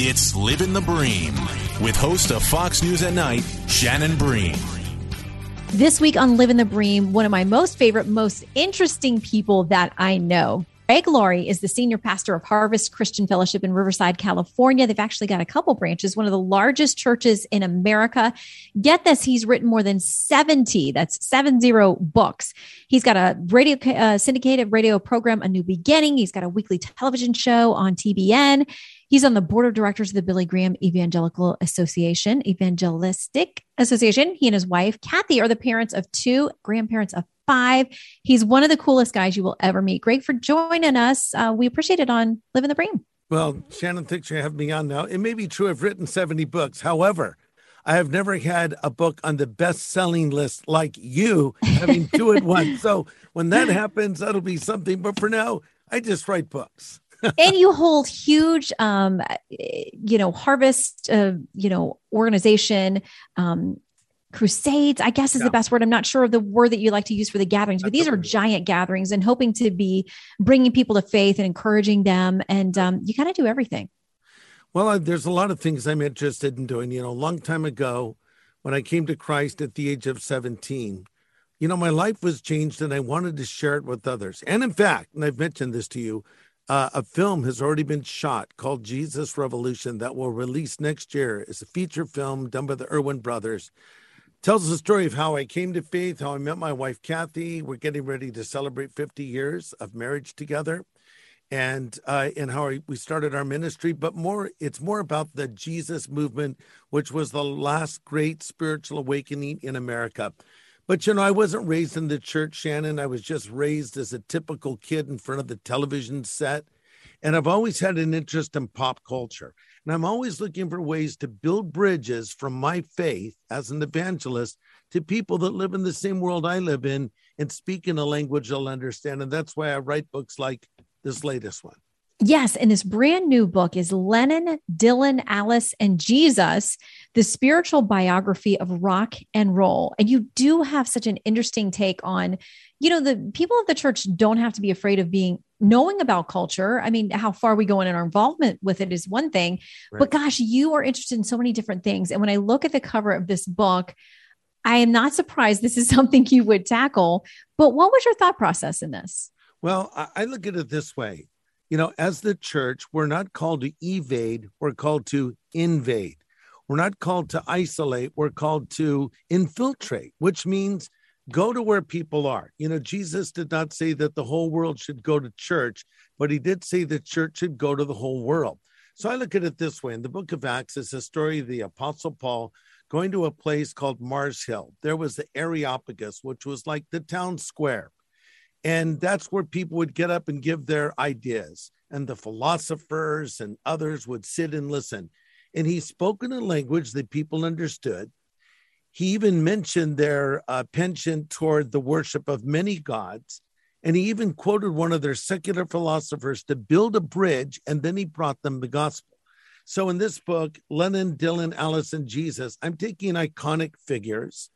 It's Living the Bream with host of Fox News at Night, Shannon Bream. This week on Living the Bream, one of my most favorite, most interesting people that I know. Greg Laurie is the senior pastor of Harvest Christian Fellowship in Riverside, California. They've actually got a couple branches, one of the largest churches in America. Get this, he's written more than 70, that's seven zero books. He's got a radio uh, syndicated radio program, A New Beginning. He's got a weekly television show on TBN. He's on the board of directors of the Billy Graham Evangelical Association, Evangelistic Association. He and his wife, Kathy, are the parents of two, grandparents of five. He's one of the coolest guys you will ever meet. Great for joining us. Uh, we appreciate it on Living the Bream. Well, Shannon, thanks for having me on now. It may be true I've written 70 books. However, I have never had a book on the best selling list like you having two at once. So when that happens, that'll be something. But for now, I just write books and you hold huge, um, you know, harvest, uh, you know, organization, um, crusades i guess is yeah. the best word. I'm not sure of the word that you like to use for the gatherings but these are giant gatherings and hoping to be bringing people to faith and encouraging them. And um, you kind of do everything. Well there's a lot of things i'm interested in doing. You know a long time ago when i came to christ at the age of 17 you know my life was changed and i wanted to share it with others. And in fact and i've mentioned this to you uh, a film has already been shot called Jesus Revolution that will release next year. It's a feature film done by the Erwin brothers. Tells the story of how I came to faith, how I met my wife Kathy. We're getting ready to celebrate 50 years of marriage together, and uh, and how we started our ministry. But more, it's more about the Jesus movement, which was the last great spiritual awakening in America. But you know, I wasn't raised in the church, Shannon. I was just raised as a typical kid in front of the television set. And I've always had an interest in pop culture. And I'm always looking for ways to build bridges from my faith as an evangelist to people that live in the same world I live in and speak in a language they'll understand. And that's why I write books like this latest one. Yes, and this brand new book is Lennon, Dylan, Alice, and Jesus, the spiritual biography of rock and roll. And you do have such an interesting take on, you know, the people of the church don't have to be afraid of being knowing about culture. I mean, how far we go in our involvement with it is one thing, right. but gosh, you are interested in so many different things. And when I look at the cover of this book, I am not surprised this is something you would tackle. But what was your thought process in this? Well, I look at it this way you know, as the church, we're not called to evade, we're called to invade. We're not called to isolate, we're called to infiltrate, which means go to where people are. You know, Jesus did not say that the whole world should go to church, but he did say the church should go to the whole world. So I look at it this way in the book of Acts, it's a story of the Apostle Paul going to a place called Mars Hill. There was the Areopagus, which was like the town square. And that's where people would get up and give their ideas. And the philosophers and others would sit and listen. And he spoke in a language that people understood. He even mentioned their uh, penchant toward the worship of many gods. And he even quoted one of their secular philosophers to build a bridge, and then he brought them the gospel. So in this book, Lennon, Dylan, Alice, and Jesus, I'm taking iconic figures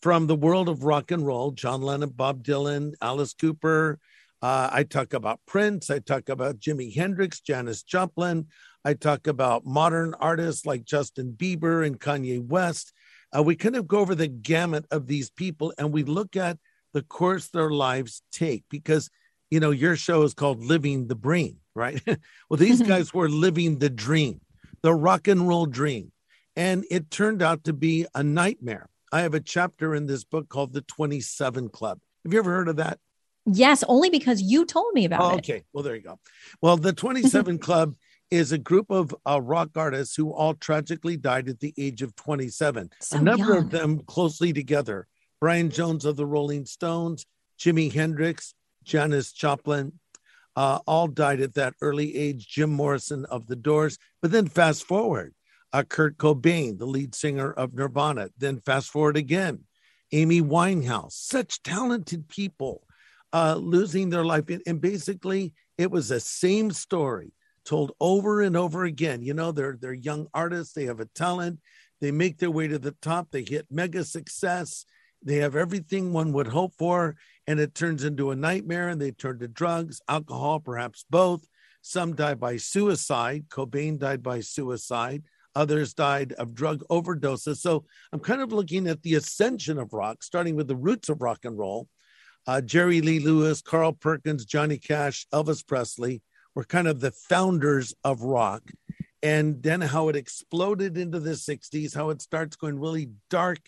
from the world of rock and roll John Lennon, Bob Dylan, Alice Cooper. Uh, I talk about Prince. I talk about Jimi Hendrix, Janis Joplin. I talk about modern artists like Justin Bieber and Kanye West. Uh, we kind of go over the gamut of these people and we look at the course their lives take because, you know, your show is called Living the Bream, right? well, these guys were living the dream, the rock and roll dream. And it turned out to be a nightmare. I have a chapter in this book called The 27 Club. Have you ever heard of that? Yes, only because you told me about oh, it. Okay. Well, there you go. Well, the 27 Club is a group of uh, rock artists who all tragically died at the age of 27. So a number young. of them closely together. Brian Jones of the Rolling Stones, Jimi Hendrix, Janis Joplin. uh, all died at that early age. Jim Morrison of The Doors. But then fast forward, uh, Kurt Cobain, the lead singer of Nirvana. Then fast forward again, Amy Winehouse, such talented people uh, losing their life. And basically, it was the same story told over and over again. You know, they're they're young artists, they have a talent, they make their way to the top, they hit mega success, they have everything one would hope for, and it turns into a nightmare and they turn to drugs, alcohol, perhaps both. Some die by suicide. Cobain died by suicide. Others died of drug overdoses. So I'm kind of looking at the ascension of rock, starting with the roots of rock and roll. Uh, Jerry Lee Lewis, Carl Perkins, Johnny Cash, Elvis Presley were kind of the founders of rock. And then how it exploded into the 60s, how it starts going really dark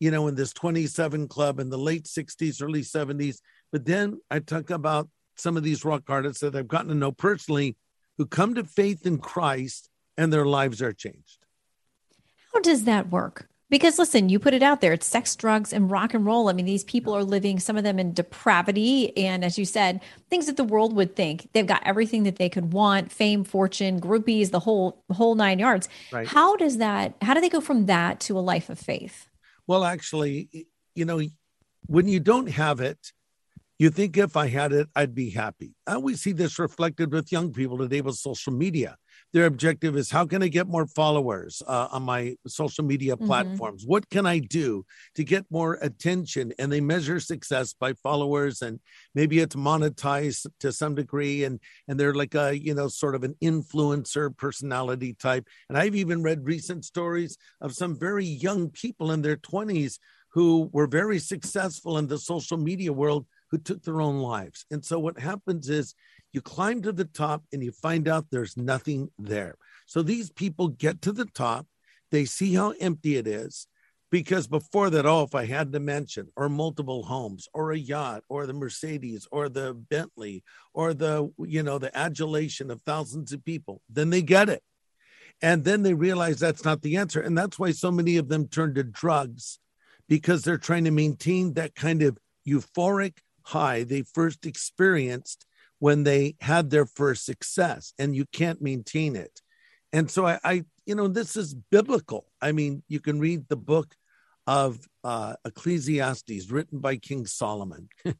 you know, in this 27 club in the late 60s, early 70s. But then I talk about some of these rock artists that I've gotten to know personally who come to faith in Christ and their lives are changed. How does that work? Because listen, you put it out there, it's sex, drugs, and rock and roll. I mean, these people are living, some of them in depravity. And as you said, things that the world would think. They've got everything that they could want, fame, fortune, groupies, the whole whole nine yards. Right. How does that, how do they go from that to a life of faith? Well, actually, you know, when you don't have it, you think if I had it, I'd be happy. I always see this reflected with young people today with social media. Their objective is how can I get more followers uh, on my social media mm-hmm. platforms? What can I do to get more attention? And they measure success by followers, and maybe it's monetized to some degree. And and they're like a you know sort of an influencer personality type. And I've even read recent stories of some very young people in their twenties who were very successful in the social media world who took their own lives. And so what happens is you climb to the top and you find out there's nothing there. So these people get to the top, they see how empty it is. Because before that, oh, if I had the mansion or multiple homes or a yacht or the Mercedes or the Bentley or the, you know, the adulation of thousands of people, then they get it. And then they realize that's not the answer. And that's why so many of them turn to drugs because they're trying to maintain that kind of euphoric high they first experienced when they had their first success and you can't maintain it. And so i, I you know this is biblical. I mean you can read the book of uh, ecclesiastes written by king solomon.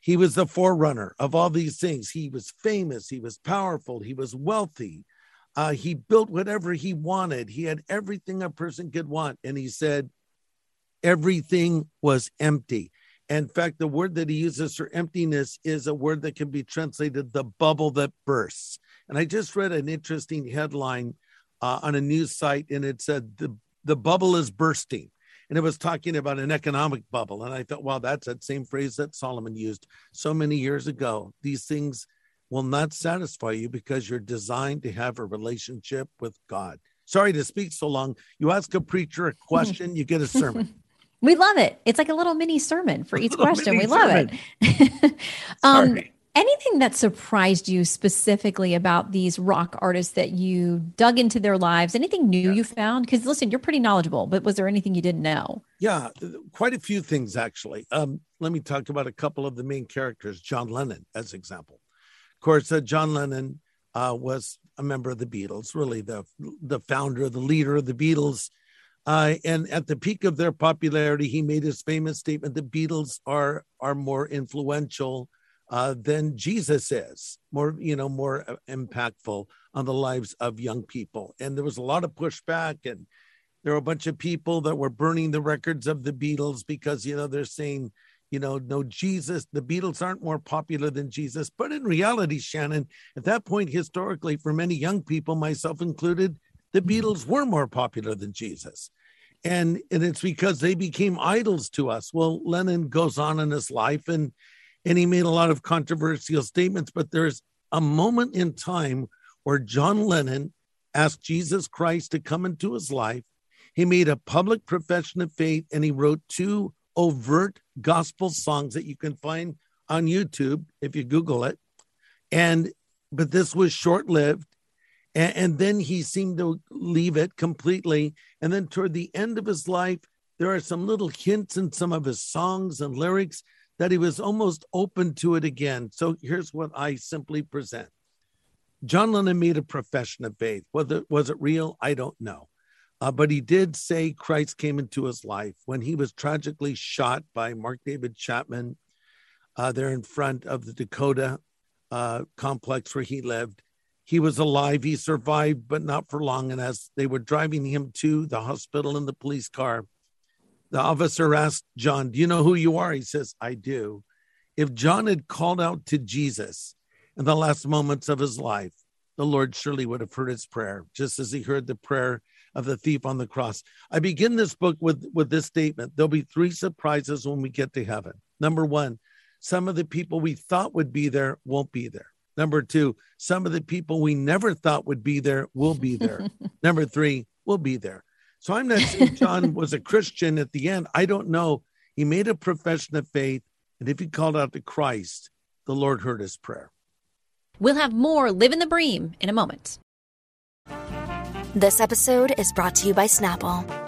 He was the forerunner of all these things. He was famous he was powerful he was wealthy. Uh, he built whatever he wanted. He had everything a person could want and he said everything was empty in fact, the word that he uses for emptiness is a word that can be translated the bubble that bursts. And I just read an interesting headline uh, on a news site, and it said the, the bubble is bursting. And it was talking about an economic bubble. And I thought, wow, that's that same phrase that Solomon used so many years ago. These things will not satisfy you because you're designed to have a relationship with God. Sorry to speak so long. You ask a preacher a question, you get a sermon. We love it. It's like a little mini sermon for each question. We love sermon. it. um, anything that surprised you specifically about these rock artists that you dug into their lives? Anything new yeah. you found? Because listen, you're pretty knowledgeable, but was there anything you didn't know? Yeah, quite a few things actually. Um, let me talk about a couple of the main characters. John Lennon, as example. Of course, uh, John Lennon uh, was a member of the Beatles, really the the founder, the leader of the Beatles. Uh, and at the peak of their popularity, he made his famous statement: "The Beatles are are more influential uh, than Jesus is, more you know, more uh, impactful on the lives of young people." And there was a lot of pushback, and there were a bunch of people that were burning the records of the Beatles because you know they're saying, you know, no Jesus, the Beatles aren't more popular than Jesus. But in reality, Shannon, at that point, historically, for many young people, myself included, the Beatles were more popular than Jesus. And and it's because they became idols to us. Well lennon goes on in his life and and he made a lot of controversial statements but there's a moment in time where john lennon asked jesus christ to come into his life. He made a public profession of faith and he wrote two overt gospel songs that you can find on youtube if you google it. And but this was short lived and, and then he seemed to leave it completely. And then toward the end of his life, there are some little hints in some of his songs and lyrics that he was almost open to it again. So here's what I simply present. John Lennon made a profession of faith. Whether was it real, I don't know. Uh, but he did say Christ came into his life when he was tragically shot by Mark David Chapman uh, there in front of the Dakota uh, complex where he lived. He was alive. He survived, but not for long. And as they were driving him to the hospital in the police car, the officer asked John, Do you know who you are? He says, I do. If John had called out to Jesus in the last moments of his life, the Lord surely would have heard his prayer, just as he heard the prayer of the thief on the cross. I begin this book with, with this statement There'll be three surprises when we get to heaven. Number one, some of the people we thought would be there won't be there. Number two, some of the people we never thought would be there will be there. Number three, will be there. So I'm not saying John was a Christian at the end. I don't know. He made a profession of faith. And if he called out to Christ, the Lord heard his prayer. We'll have more Living the Bream in a moment. This episode is brought to you by Snapple.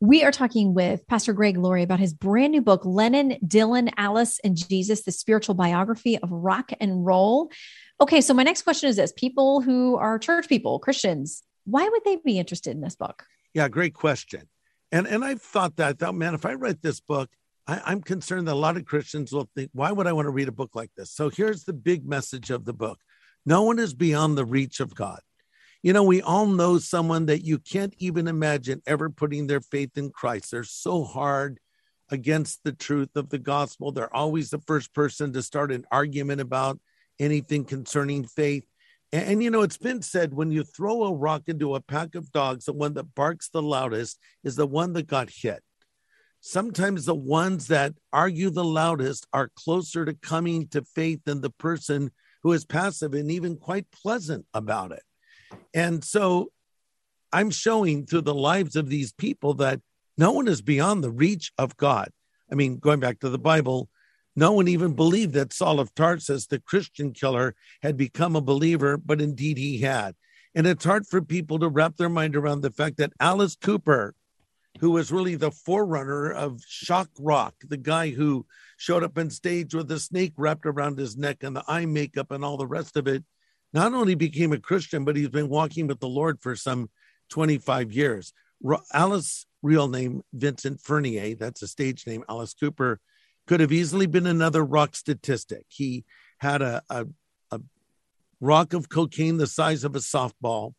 We are talking with Pastor Greg Laurie about his brand new book, Lennon, Dylan, Alice, and Jesus, the spiritual biography of rock and roll. Okay, so my next question is this people who are church people, Christians, why would they be interested in this book? Yeah, great question. And and I've thought that, I thought, man, if I write this book, I, I'm concerned that a lot of Christians will think, why would I want to read a book like this? So here's the big message of the book no one is beyond the reach of God. You know, we all know someone that you can't even imagine ever putting their faith in Christ. They're so hard against the truth of the gospel. They're always the first person to start an argument about anything concerning faith. And, and, you know, it's been said when you throw a rock into a pack of dogs, the one that barks the loudest is the one that got hit. Sometimes the ones that argue the loudest are closer to coming to faith than the person who is passive and even quite pleasant about it. And so I'm showing through the lives of these people that no one is beyond the reach of God. I mean, going back to the Bible, no one even believed that Saul of Tarsus, the Christian killer, had become a believer, but indeed he had. And it's hard for people to wrap their mind around the fact that Alice Cooper, who was really the forerunner of shock rock, the guy who showed up on stage with a snake wrapped around his neck and the eye makeup and all the rest of it, not only became a Christian, but he's been walking with the Lord for some 25 years. Alice, real name Vincent Furnier, that's a stage name, Alice Cooper, could have easily been another rock statistic. He had a, a, a rock of cocaine the size of a softball,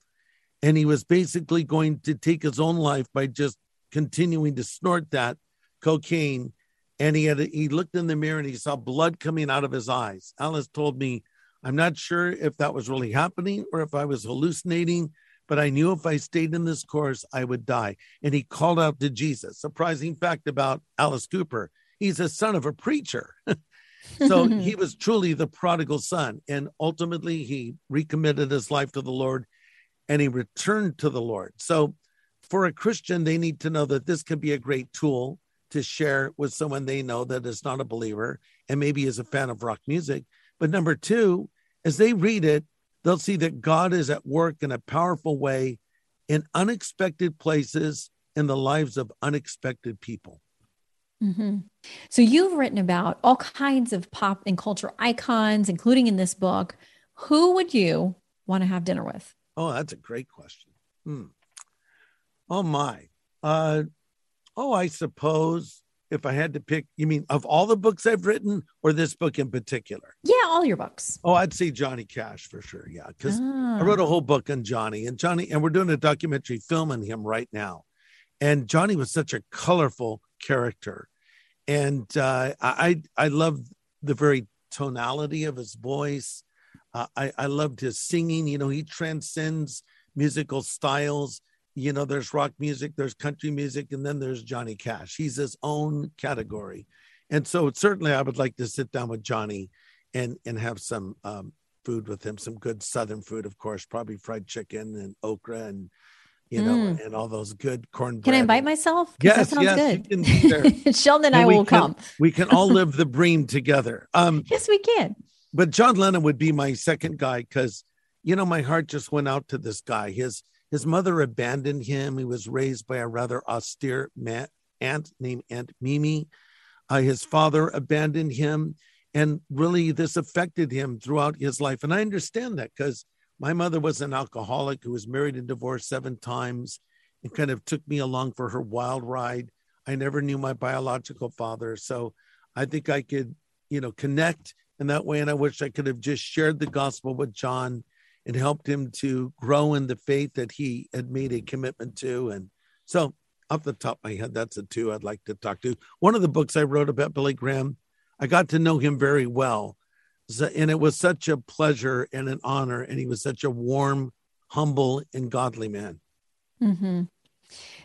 and he was basically going to take his own life by just continuing to snort that cocaine. And he had a, he looked in the mirror and he saw blood coming out of his eyes. Alice told me I'm not sure if that was really happening or if I was hallucinating, but I knew if I stayed in this course, I would die. And he called out to Jesus. Surprising fact about Alice Cooper he's a son of a preacher. so he was truly the prodigal son. And ultimately, he recommitted his life to the Lord and he returned to the Lord. So for a Christian, they need to know that this can be a great tool to share with someone they know that is not a believer and maybe is a fan of rock music but number two, as they read it, they'll see that God is at work in a powerful way in unexpected places in the lives of unexpected people. Mm-hmm. So you've written about all kinds of pop and culture icons, including in this book. Who would you want to have dinner with? Oh, that's a great question. Hmm. Oh my. Uh, oh, I suppose if I had to pick, you mean of all the books I've written or this book in particular? Yeah, all your books. Oh, I'd say Johnny Cash for sure. Yeah. Because ah. I wrote a whole book on Johnny and Johnny, and we're doing a documentary film on him right now. And Johnny was such a colorful character. And uh, I, I love the very tonality of his voice. Uh, I, I loved his singing. You know, he transcends musical styles you know, there's rock music, there's country music, and then there's Johnny Cash. He's his own category. And so certainly I would like to sit down with Johnny and and have some um, food with him, some good Southern food, of course, probably fried chicken and okra and you know, mm. and all those good corn. Can I invite myself? Yes, that sounds yes, good. Sheldon and, and I will can, come. we can all live the bream together. Um, yes, we can. But John Lennon would be my second guy because, you know, my heart just went out to this guy. His his mother abandoned him. He was raised by a rather austere aunt named Aunt Mimi. Uh, his father abandoned him, and really this affected him throughout his life. And I understand that because my mother was an alcoholic who was married and divorced seven times and kind of took me along for her wild ride. I never knew my biological father. So I think I could, you know, connect in that way. And I wish I could have just shared the gospel with John and helped him to grow in the faith that he had made a commitment to. And so, off the top of my head, that's a two I'd like to talk to. One of the books I wrote about Billy Graham, I got to know him very well and it was such a pleasure and an honor and he was such a warm humble and godly man mm-hmm.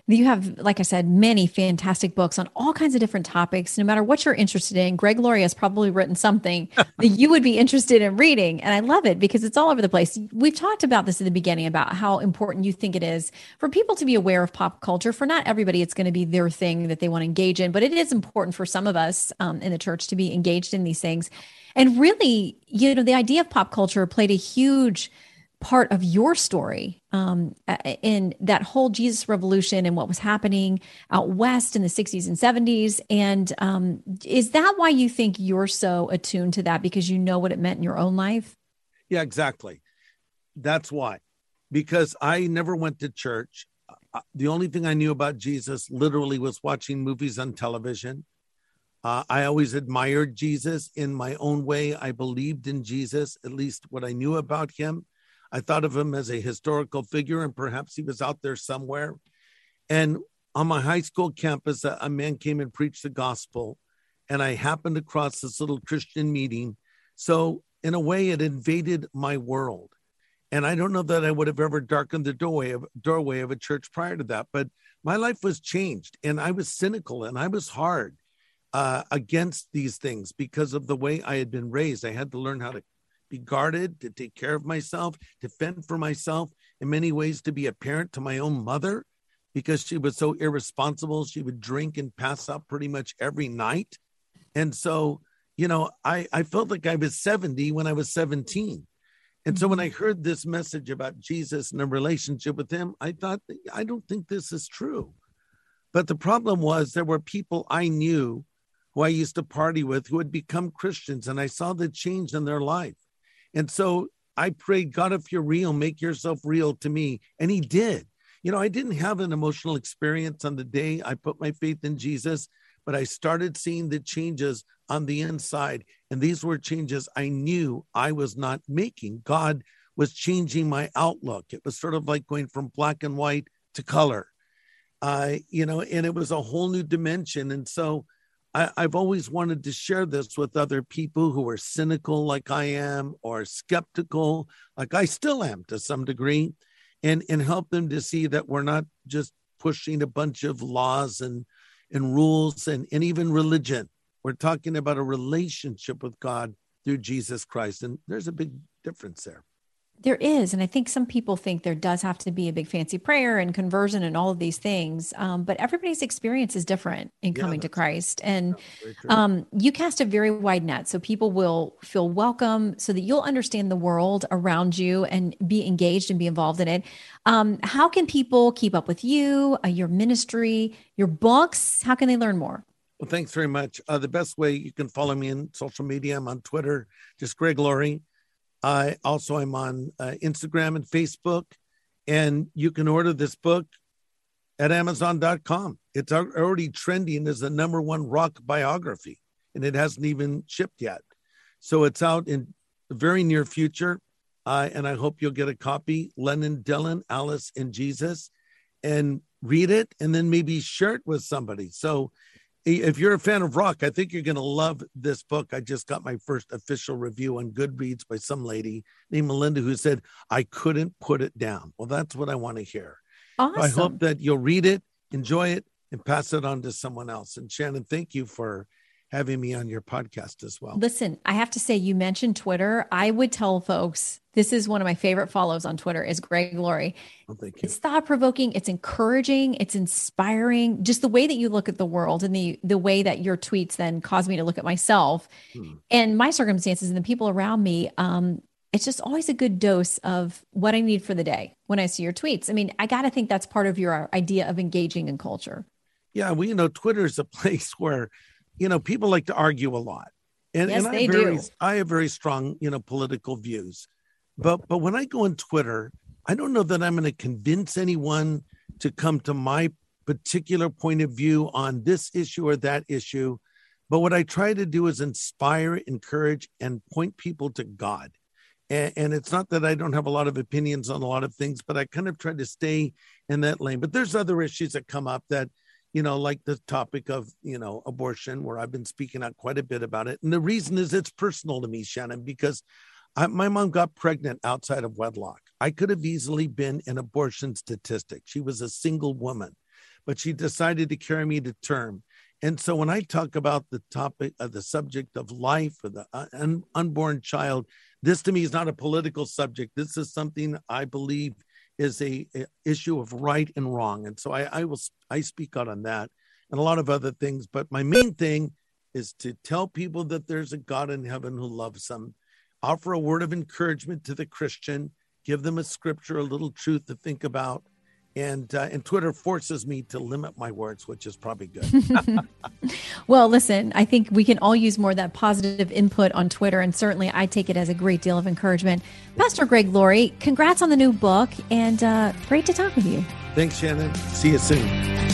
You have like i said many fantastic books on all kinds of different topics. No matter what you're interested in greg laurie has probably written something that you would be interested in reading and i love it because it's all over the place. We've talked about this in the beginning about how important you think it is for people to be aware of pop culture. For not everybody it's going to be their thing that they want to engage in but it is important for some of us um, in the church to be engaged in these things. And really, you know, the idea of pop culture played a huge part of your story um, in that whole Jesus revolution and what was happening out west in the 60s and 70s. And um, is that why you think you're so attuned to that because you know what it meant in your own life? Yeah, exactly. That's why. Because I never went to church. Uh, the only thing I knew about Jesus literally was watching movies on television. Uh, I always admired Jesus in my own way. I believed in Jesus, at least what I knew about him. I thought of him as a historical figure, and perhaps he was out there somewhere. And on my high school campus, a, man came and preached the gospel, and I happened across this little Christian meeting. So, in a way, it invaded my world. And I don't know that I would have ever darkened the doorway of, doorway of a church prior to that, but my life was changed, and I was cynical and I was hard uh, against these things because of the way I had been raised. I had to learn how to be guarded, to take care of myself, to fend for myself, in many ways, to be a parent to my own mother because she was so irresponsible. She would drink and pass out pretty much every night. And so, you know, I, I felt like I was 70 when I was 17. And so when I mm-hmm. heard this message about Jesus and a relationship with him, I thought, I don't think this is true. But the problem was there were people I knew who I used to party with who had become Christians, and I saw the change in their life. And so I prayed, God, if you're real, make yourself real to me. And He did. You know, I didn't have an emotional experience on the day I put my faith in Jesus, but I started seeing the changes on the inside. And these were changes I knew I was not making. God was changing my outlook. It was sort of like going from black and white to color. Uh, you know, and it was a whole new dimension. And so I, have always wanted to share this with other people who are cynical like I am or skeptical like I still am to some degree and and help them to see that we're not just pushing a bunch of laws and and rules and, and even religion. We're talking about a relationship with God through Jesus Christ. And there's a big difference there. There is. And I think some people think there does have to be a big fancy prayer and conversion and all of these things. Um, but everybody's experience is different in coming yeah, to Christ. And um, you cast a very wide net. So people will feel welcome so that you'll understand the world around you and be engaged and be involved in it. Um, how can people keep up with you, uh, your ministry, your books? How can they learn more? Well, thanks very much. Uh, the best way you can follow me in social media, I'm on Twitter, just Greg Laurie. I also am on uh, Instagram and Facebook, and you can order this book at Amazon.com. It's already trending as the number one rock biography, and it hasn't even shipped yet. So it's out in the very near future, uh, and I hope you'll get a copy. Lennon, Dylan, Alice, and Jesus, and read it, and then maybe share it with somebody. So if you're a fan of rock, I think you're going to love this book. I just got my first official review on Goodreads by some lady named Melinda who said, I couldn't put it down. Well, that's what I want to hear. Awesome. I hope that you'll read it, enjoy it, and pass it on to someone else. And Shannon, thank you for having me on your podcast as well. Listen, I have to say, you mentioned Twitter. I would tell folks this is one of my favorite follows on Twitter is Greg Laurie. Oh, thank you. It's thought provoking, it's encouraging, it's inspiring. Just the way that you look at the world and the the way that your tweets then cause me to look at myself hmm. and my circumstances and the people around me. Um, it's just always a good dose of what I need for the day when I see your tweets. I mean, I got to think that's part of your idea of engaging in culture. Yeah, well, you know, Twitter is a place where you know, people like to argue a lot. And, yes, and I very, do. I have very strong, you know, political views. But but when I go on Twitter, I don't know that I'm going to convince anyone to come to my particular point of view on this issue or that issue. But what I try to do is inspire, encourage, and point people to God. And, and, it's not that I don't have a lot of opinions on a lot of things, but I kind of try to stay in that lane. But there's other issues that come up that you know, like the topic of, you know, abortion, where I've been speaking out quite a bit about it. And the reason is it's personal to me, Shannon, because I, my mom got pregnant outside of wedlock. I could have easily been an abortion statistic. She was a single woman, but she decided to carry me to term. And so when I talk about the topic of the subject of life or the uh, un- unborn child, this to me is not a political subject. This is something I believe is a, a, issue of right and wrong, and so I, I will I speak out on that and a lot of other things. But my main thing is to tell people that there's a God in heaven who loves them, offer a word of encouragement to the Christian, give them a scripture, a little truth to think about, and uh, and Twitter forces me to limit my words, which is probably good. well, listen, I think we can all use more of that positive input on Twitter, and certainly I take it as a great deal of encouragement. Pastor Greg Laurie, congrats on the new book, and uh, great to talk with you. Thanks, Shannon. See you soon.